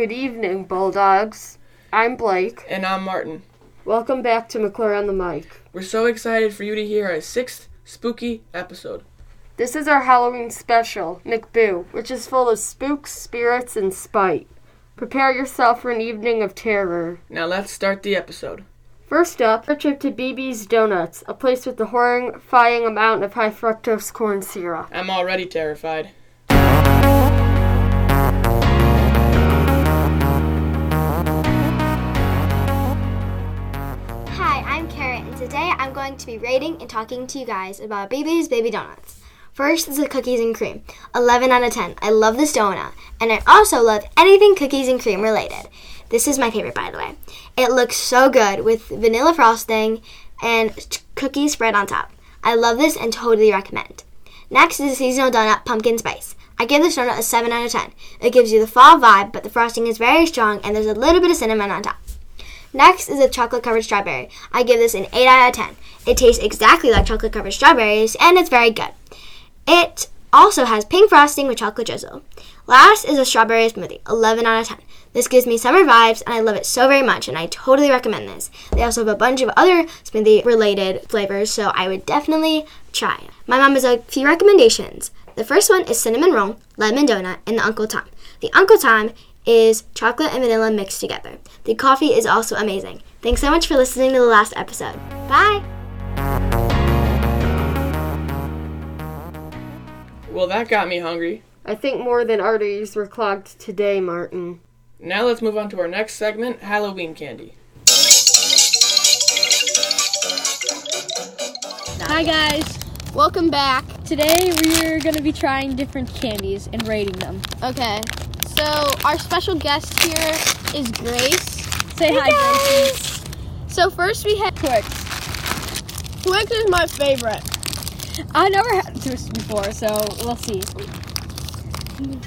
Good evening, Bulldogs. I'm Blake. And I'm Martin. Welcome back to McClure on the mic. We're so excited for you to hear our sixth spooky episode. This is our Halloween special, McBoo, which is full of spooks, spirits, and spite. Prepare yourself for an evening of terror. Now let's start the episode. First up, a trip to BB's Donuts, a place with the horrifying amount of high fructose corn syrup. I'm already terrified. Today I'm going to be rating and talking to you guys about BB's Baby Donuts. First is the cookies and cream. 11 out of 10. I love this donut, and I also love anything cookies and cream related. This is my favorite, by the way. It looks so good with vanilla frosting and cookies spread on top. I love this and totally recommend. Next is the seasonal donut pumpkin spice. I give this donut a 7 out of 10. It gives you the fall vibe, but the frosting is very strong and there's a little bit of cinnamon on top. Next is a chocolate covered strawberry. I give this an 8 out of 10. It tastes exactly like chocolate covered strawberries and it's very good. It also has pink frosting with chocolate drizzle. Last is a strawberry smoothie, 11 out of 10. This gives me summer vibes and I love it so very much and I totally recommend this. They also have a bunch of other smoothie related flavors, so I would definitely try. My mom has a few recommendations. The first one is cinnamon roll, lemon donut, and the Uncle Tom. The Uncle Tom is chocolate and vanilla mixed together. The coffee is also amazing. Thanks so much for listening to the last episode. Bye! Well, that got me hungry. I think more than arteries were clogged today, Martin. Now let's move on to our next segment Halloween candy. Hi guys, welcome back. Today we're gonna be trying different candies and rating them. Okay, so our special guest here is Grace. Say hi, Grace. So first we have Twix. Twix is my favorite. I never had Twix before, so we'll see.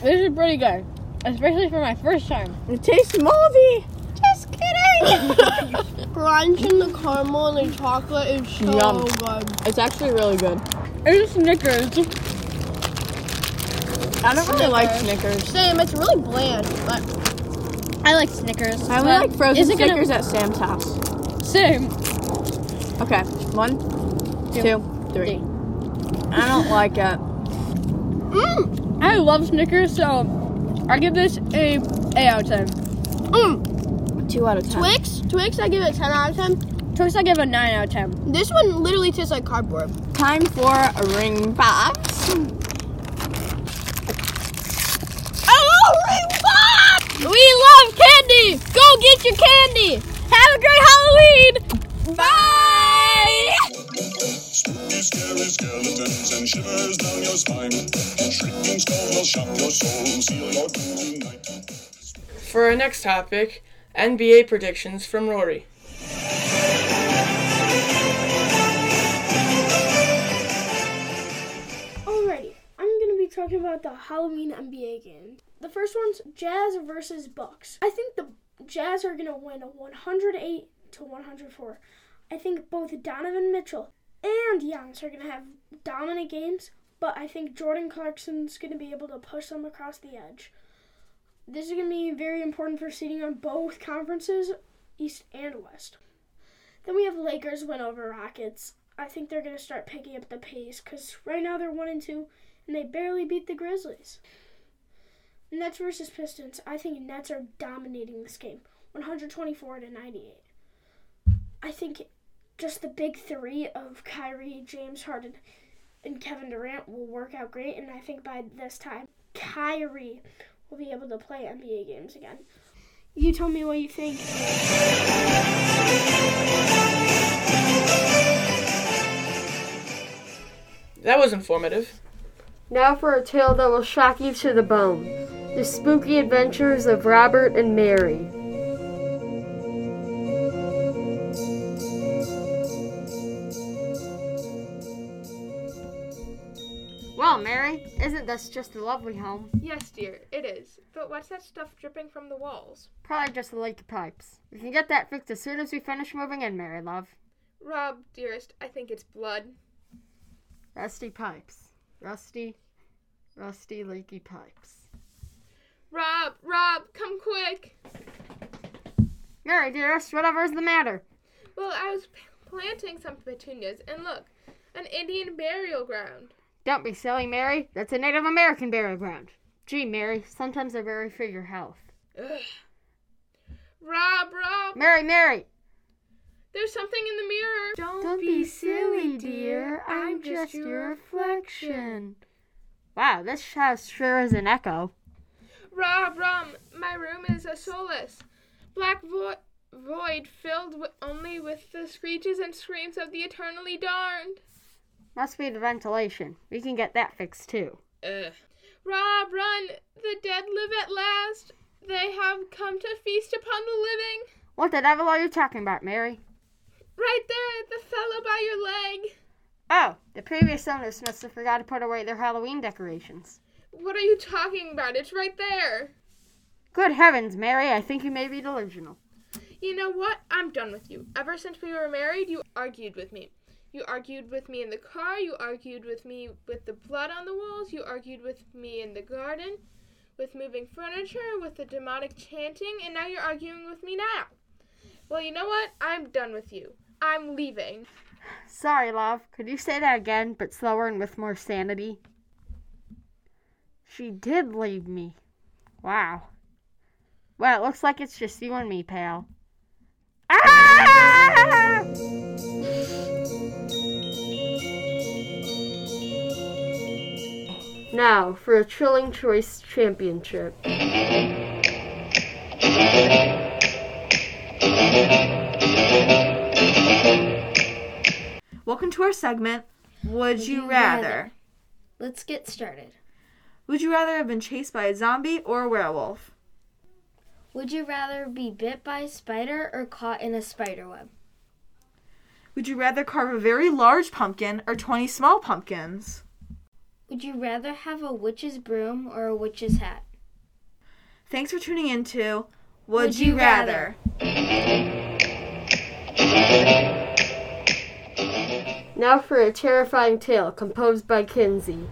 This is pretty good, especially for my first time. It tastes moldy. Just kidding. Crunch and the caramel and the chocolate is so Yum. good. It's actually really good. it's Snickers. I don't really like Snickers. Snickers. Same, it's really bland, but I like Snickers. I only but like frozen is it gonna- Snickers at Sam's house. Same. Okay, one, two, three. I don't like it. I love Snickers, so I give this a 8 out of 10. mm, Two out of ten. Twix, Twix, I give it 10 out of 10. Twix, I give a 9 out of 10. This one literally tastes like cardboard. Time for a ring pops. We love candy! Go get your candy! Have a great Halloween! Bye! Spooky, scary skeletons and shivers down your spine. Shrieking skulls will shock your soul, seal your doom tonight. For our next topic NBA predictions from Rory. Alrighty, I'm gonna be talking about the Halloween NBA games. The first one's Jazz versus Bucks. I think the Jazz are gonna win 108 to 104. I think both Donovan Mitchell and Giannis are gonna have dominant games, but I think Jordan Clarkson's gonna be able to push them across the edge. This is gonna be very important for seeding on both conferences, East and West. Then we have Lakers win over Rockets. I think they're going to start picking up the pace because right now they're 1 and 2 and they barely beat the Grizzlies. Nets versus Pistons. I think Nets are dominating this game 124 to 98. I think just the big three of Kyrie, James Harden, and Kevin Durant will work out great, and I think by this time, Kyrie will be able to play NBA games again. You tell me what you think. That was informative. Now for a tale that will shock you to the bone The Spooky Adventures of Robert and Mary. Well, Mary, isn't this just a lovely home? Yes, dear, it is. But what's that stuff dripping from the walls? Probably just the leaky pipes. We can get that fixed as soon as we finish moving in, Mary love. Rob, dearest, I think it's blood. Rusty pipes. Rusty, rusty, leaky pipes. Rob, Rob, come quick. Mary, dearest, whatever's the matter? Well, I was p- planting some petunias, and look, an Indian burial ground. Don't be silly, Mary. That's a Native American burial ground. Gee, Mary, sometimes they're very for your health. Ugh. Rob, Rob, Mary, Mary! there's something in the mirror. Don't be silly, dear. I'm just your reflection. Wow, this house sure is an echo. Rob, Rob, my room is a solace. Black vo- void filled only with the screeches and screams of the eternally darned. Must be the ventilation. We can get that fixed too. Ugh. Rob, run! The dead live at last. They have come to feast upon the living. What the devil are you talking about, Mary? Right there, the fellow by your leg. Oh, the previous owners must have forgot to put away their Halloween decorations. What are you talking about? It's right there. Good heavens, Mary, I think you may be delusional. You know what? I'm done with you. Ever since we were married, you argued with me. You argued with me in the car, you argued with me with the blood on the walls, you argued with me in the garden, with moving furniture, with the demonic chanting, and now you're arguing with me now. Well, you know what? I'm done with you. I'm leaving. Sorry, love. Could you say that again, but slower and with more sanity? She did leave me. Wow. Well, it looks like it's just you and me, pal. Ah! Now, for a Trilling Choice Championship. Welcome to our segment, Would, You, rather? Let's get started. Would you rather have been chased by a zombie or a werewolf? Would you rather be bit by a spider or caught in a spider web? Would you rather carve a very large pumpkin or 20 small pumpkins? Would you rather have a witch's broom or a witch's hat? Thanks for tuning in to Would, Would You, You rather? Now for a terrifying tale composed by Kinsey.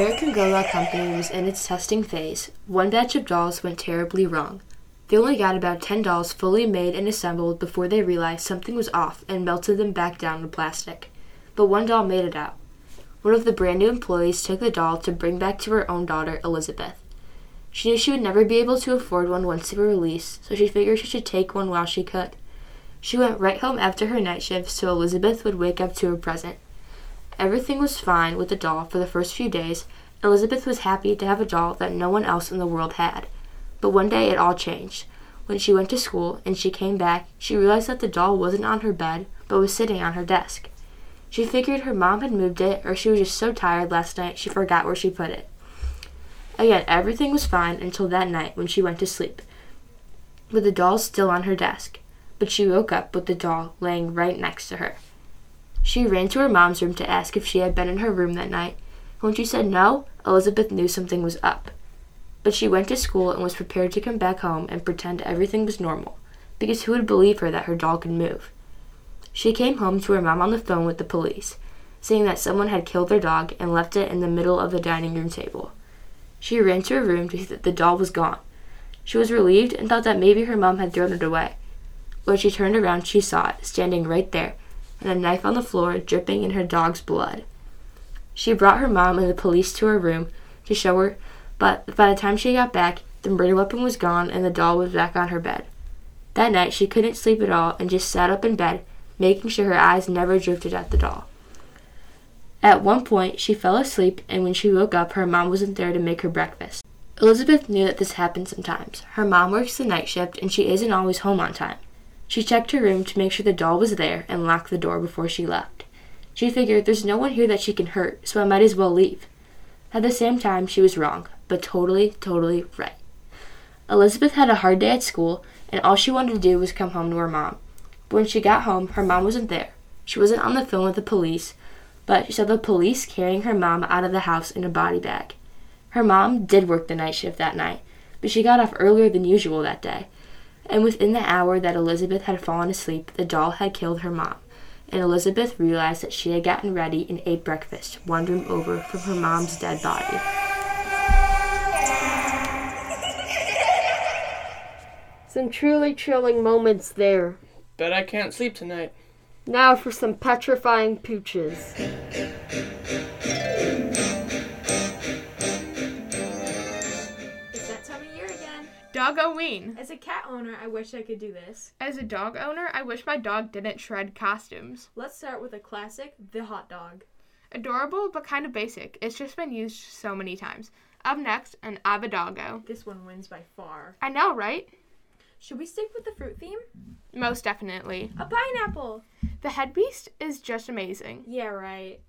American Doll Company was in its testing phase, one batch of dolls went terribly wrong. They only got about 10 dolls fully made and assembled before they realized something was off and melted them back down to plastic. But one doll made it out. One of the brand new employees took the doll to bring back to her own daughter, Elizabeth. She knew she would never be able to afford one once they were released, so she figured she should take one while she could. She went right home after her night shift so Elizabeth would wake up to her present. Everything was fine with the doll for the first few days. Elizabeth was happy to have a doll that no one else in the world had. But one day it all changed. When she went to school and she came back, she realized that the doll wasn't on her bed, but was sitting on her desk. She figured her mom had moved it, or she was just so tired last night she forgot where she put it. Again, everything was fine until that night when she went to sleep, with the doll still on her desk. But she woke up with the doll laying right next to her. She ran to her mom's room to ask if she had been in her room that night. When she said no, Elizabeth knew something was up. But she went to school and was prepared to come back home and pretend everything was normal, because who would believe her that her doll could move? She came home to her mom on the phone with the police, saying that someone had killed their dog and left it in the middle of the dining room table. She ran to her room to see that the doll was gone. She was relieved and thought that maybe her mom had thrown it away. When she turned around, she saw it, standing right there, and a knife on the floor dripping in her dog's blood. She brought her mom and the police to her room to show her, but by the time she got back, the murder weapon was gone and the doll was back on her bed. That night, she couldn't sleep at all and just sat up in bed, making sure her eyes never drifted at the doll. At one point, she fell asleep, and when she woke up, her mom wasn't there to make her breakfast. Elizabeth knew that this happened sometimes. Her mom works the night shift, and she isn't always home on time. She checked her room to make sure the doll was there and locked the door before she left. She figured there's no one here that she can hurt, so I might as well leave. At the same time, she was wrong, but totally, totally right. Elizabeth had a hard day at school, and all she wanted to do was come home to her mom. But when she got home, her mom wasn't there. She wasn't on the phone with the police, but she saw the police carrying her mom out of the house in a body bag. Her mom did work the night shift that night, but she got off earlier than usual that day. And within the hour that Elizabeth had fallen asleep, the doll had killed her mom. And Elizabeth realized that she had gotten ready and ate breakfast, one room over from her mom's dead body. Some truly chilling moments there. Bet I can't sleep tonight. Now for some petrifying pooches. Again. Doggoween. As a cat owner, I wish I could do this. As a dog owner, I wish my dog didn't shred costumes. Let's start with a classic, the hot dog. Adorable, but kind of basic. It's just been used so many times. Up next, an Abadogo. This one wins by far. I know, right? Should we stick with the fruit theme? Most definitely. A pineapple! The head beast is just amazing. Yeah, right.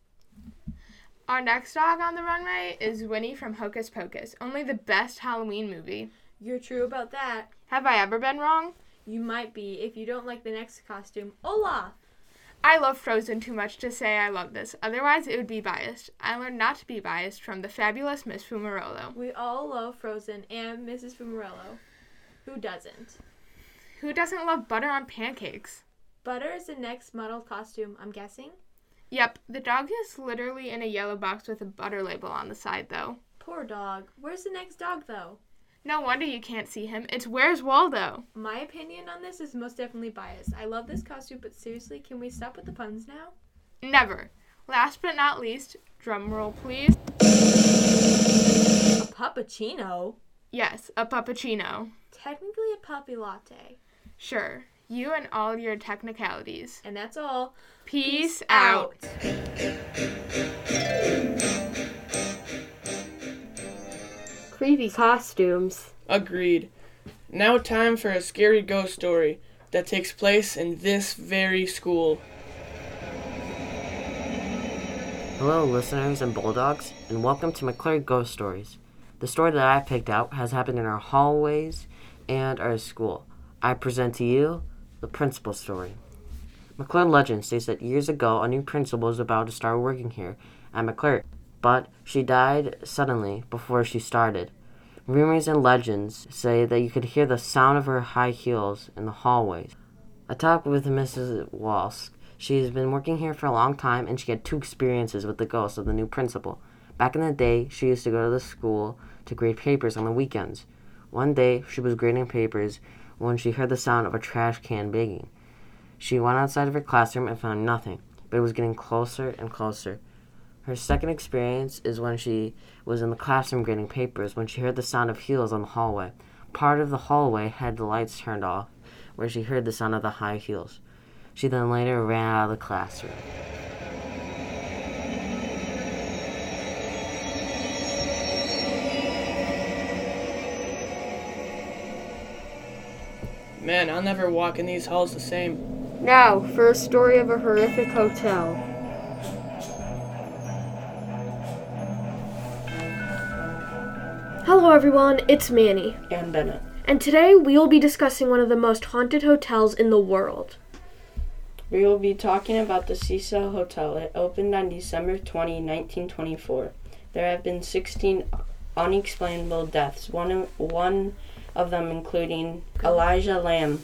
Our next dog on the runway is Winnie from Hocus Pocus, only the best Halloween movie. You're true about that. Have I ever been wrong? You might be if you don't like the next costume. Olaf! I love Frozen too much to say I love this, otherwise, it would be biased. I learned not to be biased from the fabulous Miss Fumarolo. We all love Frozen and Mrs. Fumarello. Who doesn't? Who doesn't love butter on pancakes? Butter is the next modeled costume, I'm guessing. Yep, the dog is literally in a yellow box with a butter label on the side, though. Poor dog. Where's the next dog, though? No wonder you can't see him. It's Where's Waldo? My opinion on this is most definitely biased. I love this costume, but seriously, can we stop with the puns now? Never. Last but not least, drum roll please. A puppuccino? Yes, a puppuccino. Technically a puppy latte. Sure, you and all your technicalities. And that's all. Peace, out. Creepy costumes. Agreed. Now time for a scary ghost story that takes place in this very school. Hello, listeners and bulldogs, and welcome to McClure Ghost Stories. The story that I picked out has happened in our hallways and our school. I present to you the principal story. McClure legend states that years ago a new principal was about to start working here at McClure, but she died suddenly before she started. Rumors and legends say that you could hear the sound of her high heels in the hallways. I talked with Mrs. Walsh. She has been working here for a long time and she had two experiences with the ghost of the new principal. Back in the day, she used to go to the school to grade papers on the weekends. One day, she was grading papers when she heard the sound of a trash can banging. She went outside of her classroom and found nothing, but it was getting closer and closer. Her second experience is when she was in the classroom grading papers when she heard the sound of heels on the hallway. Part of the hallway had the lights turned off, where she heard the sound of the high heels. She then later ran out of the classroom. Man, I'll never walk in these halls the same. Now for a story of a horrific hotel. Hello, everyone, it's Manny. And Bennett. And today we will be discussing one of the most haunted hotels in the world. We will be talking about the Cecil Hotel. It opened on December 20, 1924. There have been 16 unexplainable deaths, one of, one of them including Elisa Lam.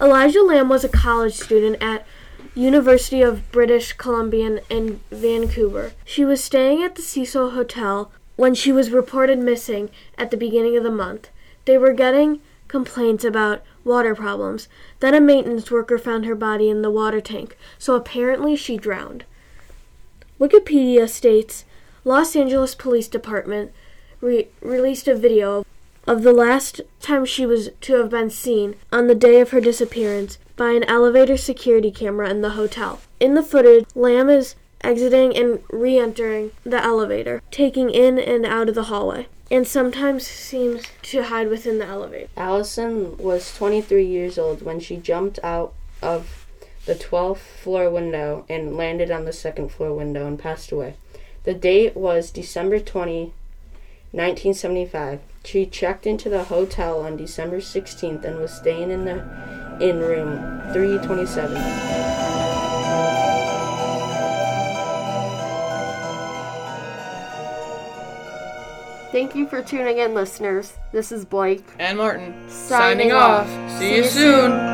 Elisa Lam was a college student at University of British Columbia in Vancouver. She was staying at the Cecil Hotel when she was reported missing at the beginning of the month. They were getting complaints about water problems. Then a maintenance worker found her body in the water tank, so apparently she drowned. Wikipedia states Los Angeles Police Department re- released a video of the last time she was to have been seen on the day of her disappearance by an elevator security camera in the hotel. In the footage, Lam is exiting and re entering the elevator, taking in and out of the hallway, and sometimes seems to hide within the elevator. Allison was 23 years old when she jumped out of the 12th floor window and landed on the second floor window and passed away. The date was December 20, 1975. She checked into the hotel on December 16th and was staying in the in room 327. Thank you for tuning in, listeners. This is Blake. And Martin. Signing Signing off. See you soon.